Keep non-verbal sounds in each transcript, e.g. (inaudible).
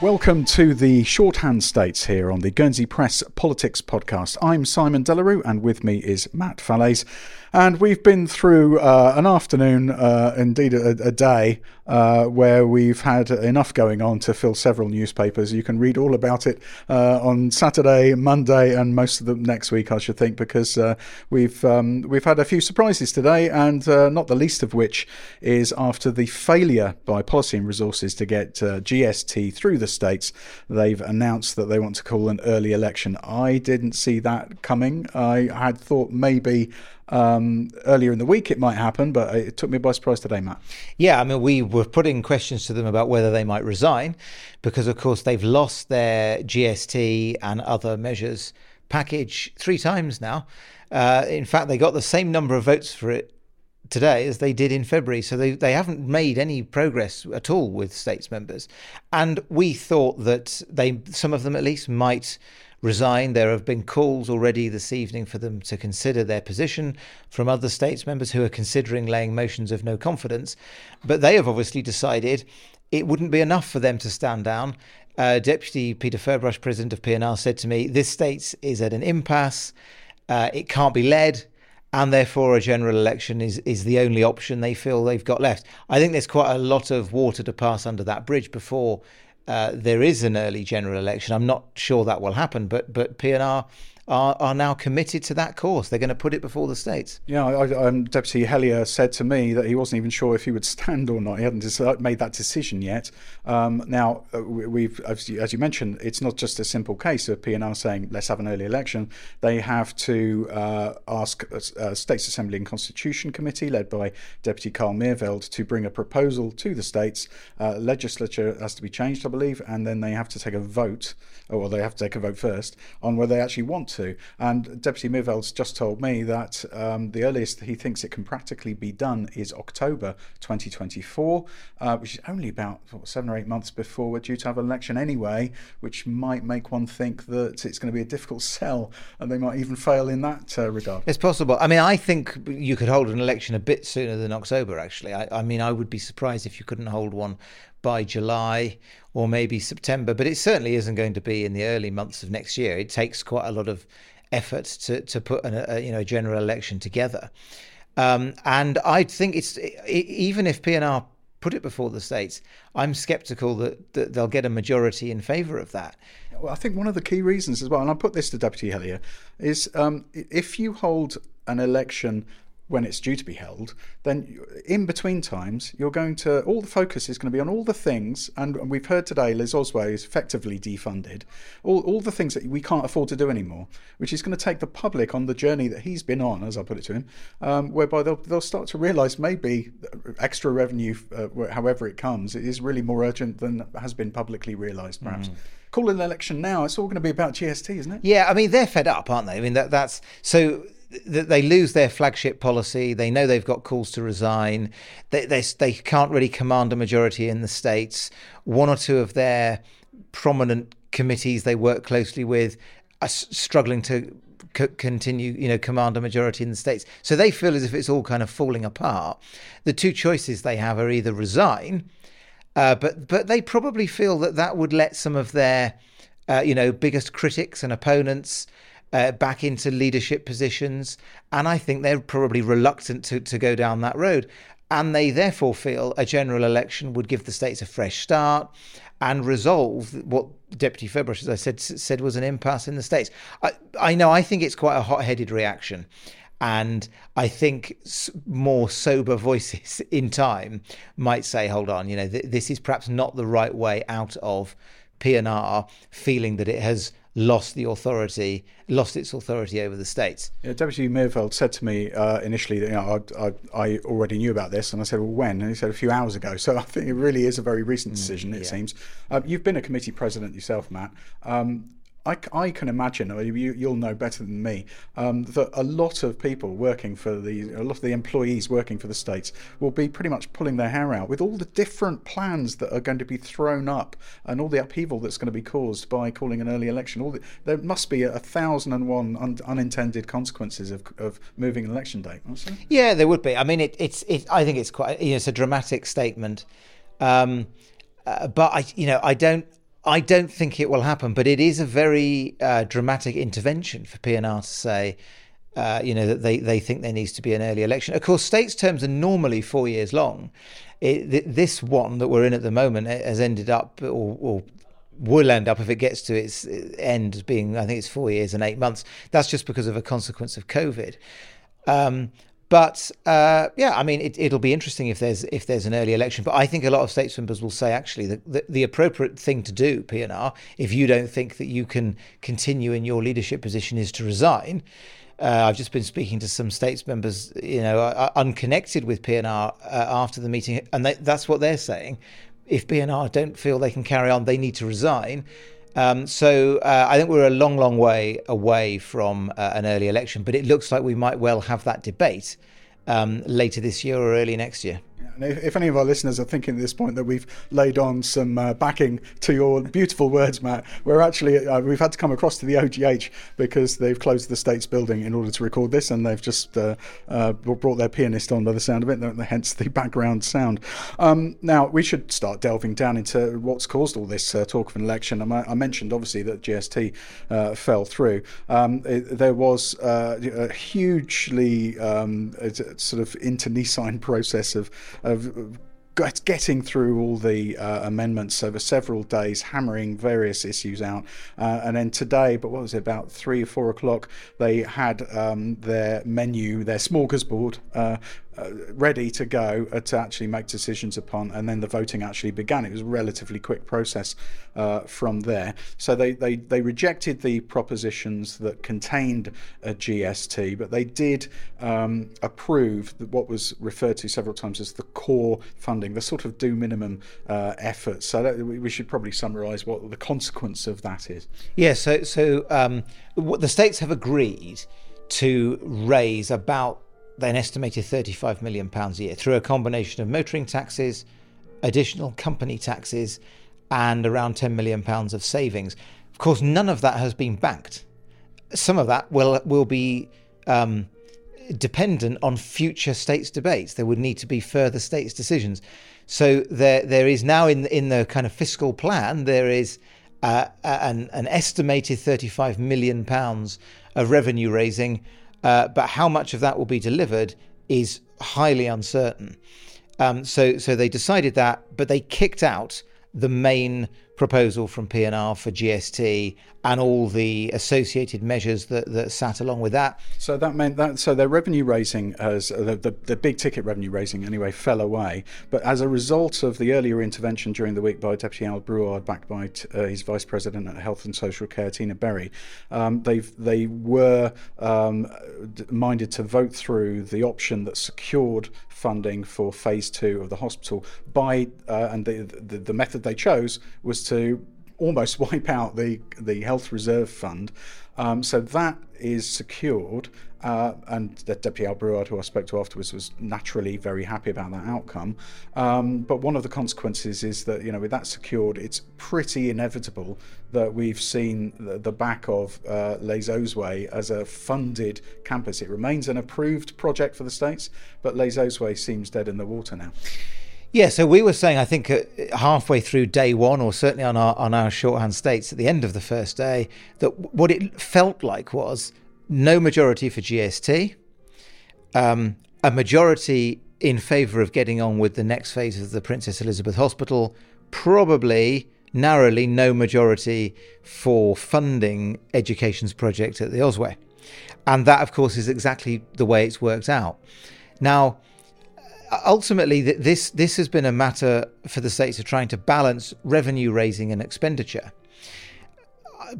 Welcome to the Shorthand States here on the Guernsey Press Politics Podcast. I'm Simon De La Rue, and with me is Matt Fallaize. And we've been through uh, an afternoon, uh, indeed a, a day, uh, where we've had enough going on to fill several newspapers. You can read all about it uh, on Saturday, Monday, and most of the next week, I should think, because uh, we've um, we've had a few surprises today, and uh, not the least of which is after the failure by Policy and Resources to get GST through the states, they've announced that they want to call an early election. I didn't see that coming. I had thought maybe um, earlier in the week it might happen, but it took me by surprise today, Matt. Yeah, I mean, we were putting questions to them about whether they might resign because, of course, they've lost their GST and other measures package three times now. Uh, in fact, they got the same number of votes for it today as they did in February. So they, they haven't made any progress at all with states members. And we thought that they, some of them at least, might resign. There have been calls already this evening for them to consider their position from other states members who are considering laying motions of no confidence. But they have obviously decided it wouldn't be enough for them to stand down. Uh, Deputy Peter Ferbrache, president of P&R, said to me, This state is at an impasse. Uh, it can't be led and therefore a general election is is the only option they feel they've got left. I think there's quite a lot of water to pass under that bridge before uh, there is an early general election. I'm not sure that will happen, but but P&R are, are now committed to that course. They're going to put it before the states. Yeah, I, um, Deputy Helyar said to me that he wasn't even sure if he would stand or not. He hadn't made that decision yet. Um, now, uh, we've, as you, mentioned, it's not just a simple case of P&R saying let's have an early election. They have to uh, ask a, a States Assembly and Constitution Committee, led by Deputy Carl Meerveld, to bring a proposal to the states. Uh, legislature has to be changed, I believe, and then they have to take a vote, or they have to take a vote first on whether they actually want to. And Deputy Meerveld's just told me that um, the earliest he thinks it can practically be done is October 2024, uh, which is only about what, seven or eight months before we're due to have an election anyway, which might make one think that it's going to be a difficult (laughs) sell and they might even fail in that uh, regard. It's possible. I mean, I think you could hold an election a bit sooner than October, actually. I, I mean, I would be surprised if you couldn't hold one by July or maybe September, but it certainly isn't going to be in the early months of next year. It takes quite a lot of effort to to put an, a you know general election together, um, and I think it's even if P&R put it before the states, I'm sceptical that, that they'll get a majority in favour of that. Well, I think one of the key reasons as well, and I put this to Deputy Helyar, is um, if you hold an election when it's due to be held, then in between times, you're going to, all the focus is going to be on all the things, and we've heard today Les Ozouets is effectively defunded, all, all the things that we can't afford to do anymore, which is going to take the public on the journey that he's been on, as I put it to him, um, whereby they'll, they'll start to realise maybe extra revenue, uh, however it comes, it is really more urgent than has been publicly realised, perhaps. Mm call an election now, it's all going to be about GST, isn't it? Yeah, I mean they're fed up, aren't they? I mean that that's so they lose their flagship policy. They know they've got calls to resign. They, they, they can't really command a majority in the states. One or two of their prominent committees they work closely with are struggling to c- continue, you know, command a majority in the states. So they feel as if it's all kind of falling apart. The two choices they have are either resign, uh, but but they probably feel that that would let some of their, uh, you know, biggest critics and opponents uh, back into leadership positions. And I think they're probably reluctant to, to go down that road. And they therefore feel a general election would give the states a fresh start and resolve what Deputy Ferbrache, as I said, said was an impasse in the states. I, I know, I think it's quite a hot headed reaction. And I think more sober (laughs) voices in time might say, hold on, you know, th- this is perhaps not the right way out of P&R feeling that it has lost the authority, lost its authority over the states. Yeah, Deputy Meerveld said to me uh, initially that you know, I, I, I, already knew about this, and I said, "Well, when?" And he said, "A few hours ago." So I think it really is a very recent mm, decision. Mm, it seems. Uh, you've been a committee president yourself, Matt. Um, I, I can imagine, or you, you'll know better than me, um, that a lot of people working for the, a lot of the employees working for the states will be pretty much pulling their hair out with all the different plans that are going to be thrown up and all the upheaval that's going to be caused by calling an early election. All the, there must be a thousand and one un, unintended consequences of, of moving an election date. Yeah, there would be. I mean, it, it's, it, I think it's quite, you know, it's a dramatic statement. Um, uh, but I, you know, I don't, I don't think it will happen, but it is a very uh, dramatic intervention for PNR to say, uh, you know, that they, they think there needs to be an early election. Of course, states' terms are normally four years long. It, this one that we're in at the moment has ended up, or, or will end up if it gets to its end being I think it's four years and eight months. That's just because of a consequence of COVID. Um, but uh, yeah, I mean, it, will be interesting if there's if there's an early election. But I think a lot of states members will say actually the, the, the appropriate thing to do, PNR, if you don't think that you can continue in your leadership position, is to resign. Uh, I've just been speaking to some states members, you know, uh, unconnected with PNR uh, after the meeting, and they, that's what they're saying if PNR don't feel they can carry on, they need to resign. Um, so uh, I think we're a long, long way away from uh, an early election, but it looks like we might well have that debate um, later this year or early next year. And if, any of our listeners are thinking at this point that we've laid on some uh, backing to your beautiful words, Matt, we're actually uh, we've had to come across to the OGH because they've closed the state's building in order to record this, and they've just uh, uh brought their pianist on by the sound of it, hence the background sound. Um, now we should start delving down into what's caused all this uh, talk of an election. I, I, mentioned obviously that GST uh, fell through. Um, it, there was a hugely um, sort of internecine process of of getting through all the uh, amendments over several days, hammering various issues out. Uh, and then today, but what was it, about three or four o'clock, they had um, their menu, their smorgasbord. Uh, ready to go uh, to actually make decisions upon, and then the voting actually began. It was a relatively quick process uh, from there. So they, they, they rejected the propositions that contained a GST, but they did um, approve what was referred to several times as the core funding, the sort of do minimum uh, effort. So that, we should probably summarise what the consequence of that is. Yeah. So so um, the states have agreed to raise about an estimated £35 million a year through a combination of motoring taxes, additional company taxes, and around £10 million of savings. Of course, none of that has been banked. Some of that will, will be um, dependent on future states' debates. There would need to be further states' decisions. So there, there is now in, in the kind of fiscal plan, there is uh, an, an estimated £35 million of revenue raising uh, but how much of that will be delivered is highly uncertain. Um, so, so they decided that, but they kicked out the main proposal from PNR for GST and all the associated measures that, that sat along with that. So that meant that so their revenue raising as the, the, the, big ticket revenue raising anyway fell away. But as a result of the earlier intervention during the week by Deputy Al Brouard, backed by uh, his Vice President at Health and Social Care, Tina Bury, um, they they were um, minded to vote through the option that secured funding for phase two of the hospital by uh, and the, the the method they chose was to almost (laughs) wipe out the the health reserve fund. Um, so that is secured, uh, and the Deputy Al who I spoke to afterwards, was naturally very happy about that outcome. Um, but one of the consequences is that you know with that secured, it's pretty inevitable that we've seen the, the back of uh, Les Eaux as a funded campus. It remains an approved project for the states, but Les Eaux seems dead in the water now. Yeah, so we were saying, I think uh, halfway through day one, or certainly on our on our shorthand states at the end of the first day, that what it felt like was no majority for GST, um, a majority in favour of getting on with the next phase of the Princess Elizabeth Hospital, probably narrowly no majority for funding education's project at the Ozouets, and that, of course, is exactly the way it's worked out. Now ultimately, this this has been a matter for the states of trying to balance revenue raising and expenditure.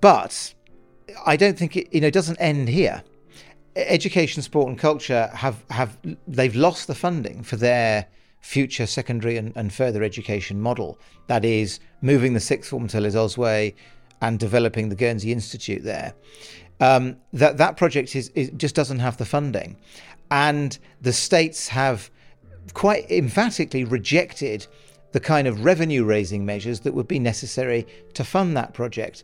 But I don't think it you know doesn't end here. Education, sport, and culture have have they've lost the funding for their future secondary and, and further education model. That is moving the sixth form to Les Ozouets and developing the Guernsey Institute there. Um, that that project is, is just doesn't have the funding, and the states have quite emphatically rejected the kind of revenue raising measures that would be necessary to fund that project.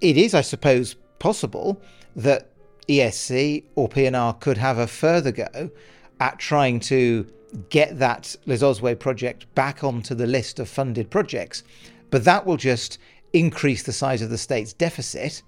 It is, I suppose, possible that ESC or PNR could have a further go at trying to get that Les Ozouets project back onto the list of funded projects, but that will just increase the size of the state's deficit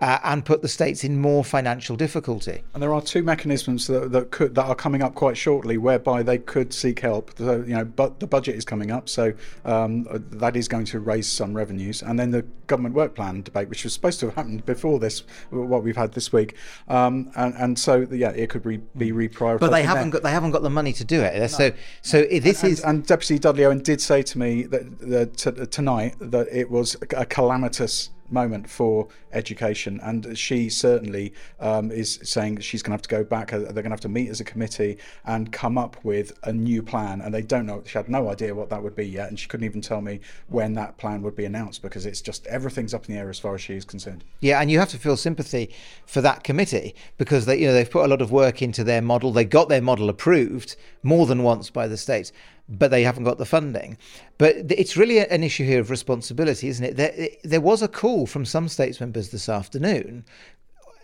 uh, and put the states in more financial difficulty. And there are two mechanisms that, that could that are coming up quite shortly, whereby they could seek help. So, you know, but the budget is coming up, so um, that is going to raise some revenues. And then the government work plan debate, which was supposed to have happened before this, what we've had this week, um, and, and so yeah, it could re, be reprioritised. But they haven't got they haven't got the money to do it. No. So so this and, is and Deputy Dudley Owen did say to me that, that t- tonight that it was a calamitous moment for education. And she certainly um, is saying she's going to have to go back. Uh, they're going to have to meet as a committee and come up with a new plan. And they don't know. She had no idea what that would be yet, and she couldn't even tell me when that plan would be announced because it's just everything's up in the air as far as she is concerned. Yeah, and you have to feel sympathy for that committee because they, you know, they've put a lot of work into their model. They got their model approved more than once by the states but they haven't got the funding. But it's really an issue here of responsibility, isn't it? There, there was a call from some states members this afternoon,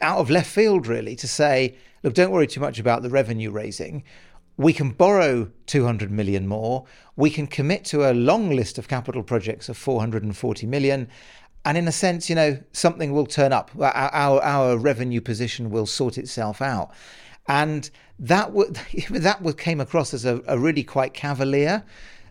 out of left field, really, to say, look, don't worry too much about the revenue raising. We can borrow 200 million more. We can commit to a long list of capital projects of 440 million. And in a sense, you know, something will turn up. Our, our, our revenue position will sort itself out and that w- (laughs) that w- came across as a, a really quite cavalier,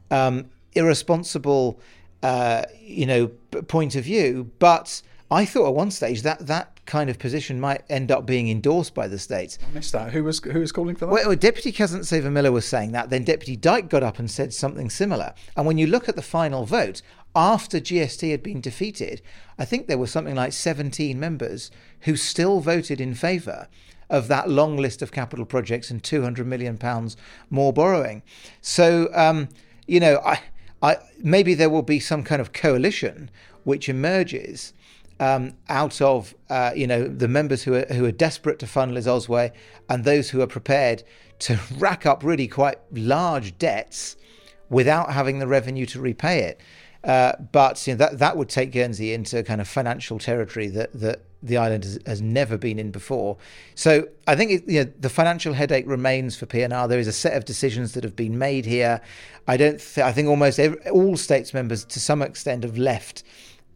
um, irresponsible, uh, you know, p- point of view. But I thought at one stage that that kind of position might end up being endorsed by the states. I missed that. Who was who was calling for that? Well, Deputy Kazantseva-Miller was saying that. Then Deputy Dyke got up and said something similar. And when you look at the final vote, after GST had been defeated, I think there were something like 17 members who still voted in favour of that long list of capital projects and 200 million pounds more borrowing. So, um, you know, I, I, maybe there will be some kind of coalition which emerges um, out of uh, you know the members who are who are desperate to fund Les Ozouets and those who are prepared to rack up really quite large debts without having the revenue to repay it. Uh, but you know, that that would take Guernsey into kind of financial territory that that the island has, has never been in before. So I think it, you know, the financial headache remains for PNR. There is a set of decisions that have been made here. I don't. Th- I think almost every, all states members, to some extent, have left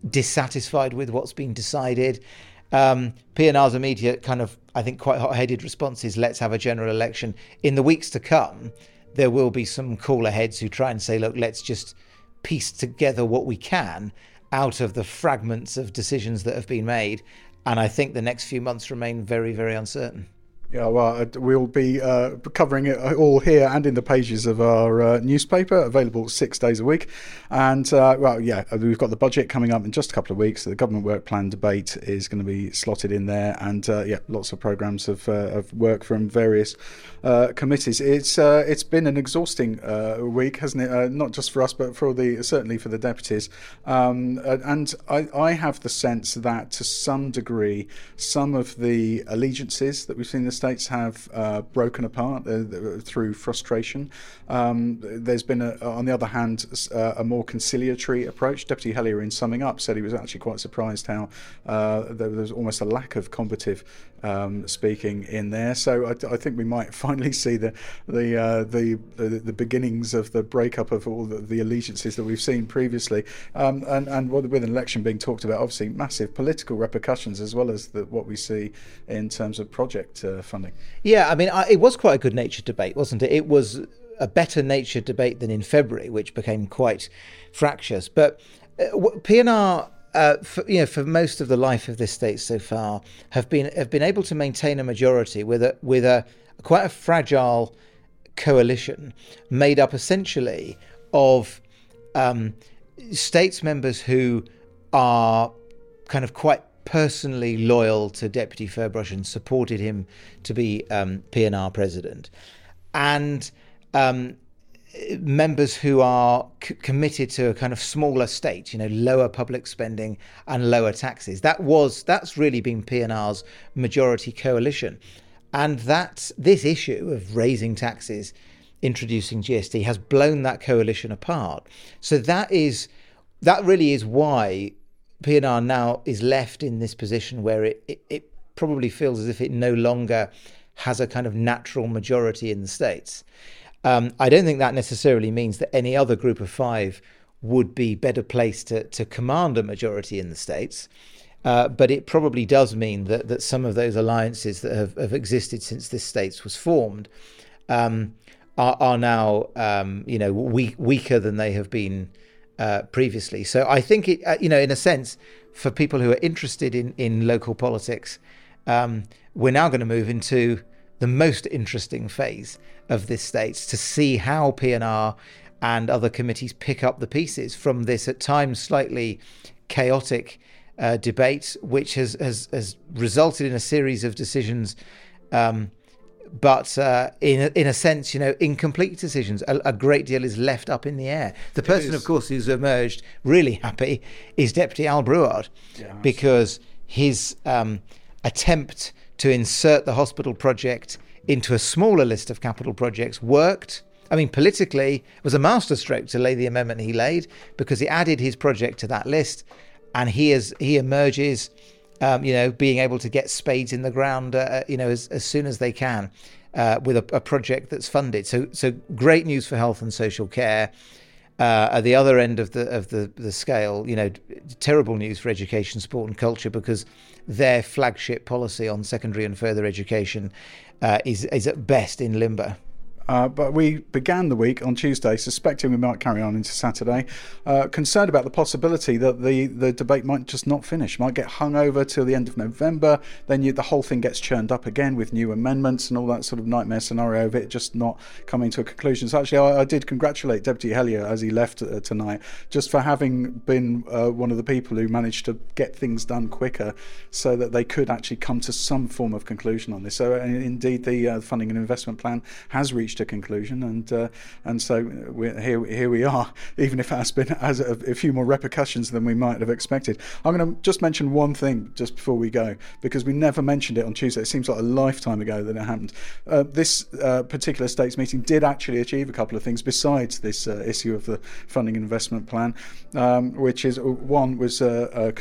dissatisfied with what's been decided. Um, PNR's immediate kind of, I think, quite hot-headed response is let's have a general election. In the weeks to come, there will be some cooler heads who try and say, look, let's just piece together what we can out of the fragments of decisions that have been made. And I think the next few months remain very, very uncertain. Yeah, well, uh, we'll be uh, covering it all here and in the pages of our uh, newspaper, available six days a week. And, uh, well, yeah, uh, we've got the budget coming up in just a couple of weeks. The government work plan debate is going to be slotted in there. And, uh, yeah, lots of programmes of, of work from various committees. It's It's been an exhausting week, hasn't it? not just for us, but for the certainly for the deputies. Um, and I, I have the sense that to some degree, some of the allegiances that we've seen this states have uh, broken apart uh, through frustration. Um, there's been, a, on the other hand, uh, a more conciliatory approach. Deputy Helyar, in summing up, said he was actually quite surprised how uh, there was almost a lack of combative um, speaking in there. So I, I, think we might (laughs) finally see the the, uh, the, the the beginnings of the breakup of all the, the allegiances that we've seen previously, um, and and with an election being talked about, obviously massive political repercussions as well as the, what we see in terms of project uh, funding. Yeah, I mean, I, it was quite a good natured debate, wasn't it? It was a better natured debate than in February, which became quite fractious. But uh, PNR uh, for, you know, for most of the life of this state so far, have been have been able to maintain a majority with a with a quite a fragile coalition made up essentially of um, states members who are kind of quite personally loyal to Deputy Ferbrache and supported him to be um, PNR president, and um, members who are c- committed to a kind of smaller state, you know, lower public spending and lower taxes. That was that's really been PNR's majority coalition, and that this issue of raising taxes, introducing GST, has blown that coalition apart. So that is that really is why PNR now is left in this position where it, it, it probably feels as if it no longer has a kind of natural majority in the states. Um, I don't think that necessarily means that any other group of five would be better placed to, to command a majority in the states. Uh, but it probably does mean that, that some of those alliances that have, have existed since this states was formed um, are, are now, um, you know, weak, weaker than they have been uh, previously. So I think it, uh, you know, in a sense, for people who are interested in in local politics, um, we're now going to move into the most interesting phase of this states to see how PNR and other committees pick up the pieces from this at times slightly chaotic uh, debate, which has, has has resulted in a series of decisions, um, but uh, in a, in a sense, you know, incomplete decisions. A, a, great deal is left up in the air. The person, of course, who's emerged really happy is Deputy Al Brouard, yeah, because his um, attempt to insert the hospital project into a smaller list of capital projects worked. I mean, politically, it was a masterstroke to lay the amendment he laid because he added his project to that list and he is he emerges, um, you know, being able to get spades in the ground, uh, uh, you know, as, as soon as they can, uh, with a, a, project that's funded. So so great news for health and social care. Uh, at the other end of the of the, the scale, you know, terrible news for education, sport, and culture because their flagship policy on secondary and further education uh, is is at best in limbo. Uh, but we began the week on Tuesday suspecting we might carry on into Saturday, uh, concerned about the possibility that the, the debate might just not finish, might get hung over till the end of November. Then you, the whole thing gets churned up again with new amendments and all that sort of nightmare scenario of it just not coming to a conclusion. So actually, I, I did congratulate Deputy Helyar as he left uh, tonight, just for having been uh, one of the people who managed to get things done quicker, so that they could actually come to some form of conclusion on this. So uh, indeed, the uh, funding and investment plan has reached reached a conclusion, and uh, and so here here we are. (laughs) Even if it has been has a, a, few more repercussions than we might have expected. I'm going to just mention one thing just before we go because we never mentioned it on Tuesday. It seems like a lifetime ago that it happened. Uh, this uh, particular states meeting did actually achieve a couple of things besides this uh, issue of the funding investment plan, um, which is uh, one was uh,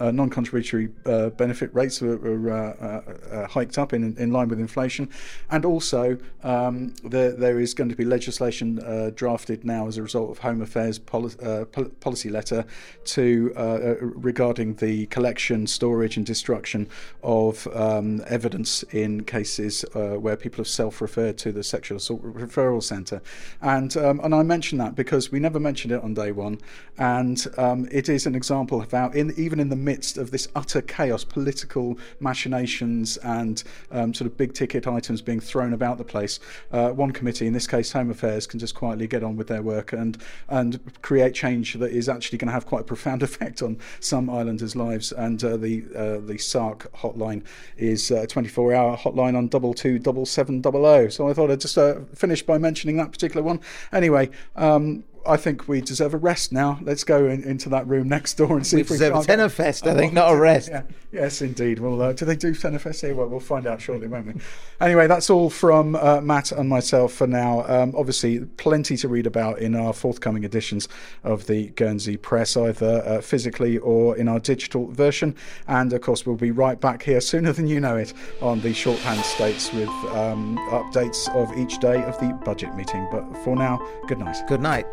non-contributory benefit rates were, were hiked up in in line with inflation, and also um, the there, there is going to be legislation uh, drafted now as a result of Home Affairs poli- uh, policy letter to uh, uh, regarding the collection, storage, and destruction of um, evidence in cases uh, where people have self-referred to the sexual assault referral centre, and um, and I mention that because we never mentioned it on day one, and um, it is an example of how, in even in the midst of this utter chaos, political machinations and um, sort of big ticket items being thrown about the place. Uh, one committee, in this case Home Affairs, can just quietly get on with their work and and create change that is actually going to have quite a profound (laughs) effect on some islanders' lives. And uh, the uh, the SARC hotline is a 24-hour hotline on double two double seven double o. So I thought I'd just uh, finish by mentioning that particular one. Anyway. Um, I think we deserve a rest now. Let's go in, into that room next door and see if we if we deserve a tenor fest. I think not a rest. Yeah. Yes, indeed. Well, uh, do they do tenor fest here? Well, we'll find out shortly, won't we? Anyway, that's all from uh, Matt and myself for now. Um, obviously, plenty to read about in our forthcoming editions of the Guernsey Press, either uh, physically or in our digital version. And of course, we'll be right back here sooner than you know it on the shorthand states with um, updates of each day of the budget meeting. But for now, good night. Good night.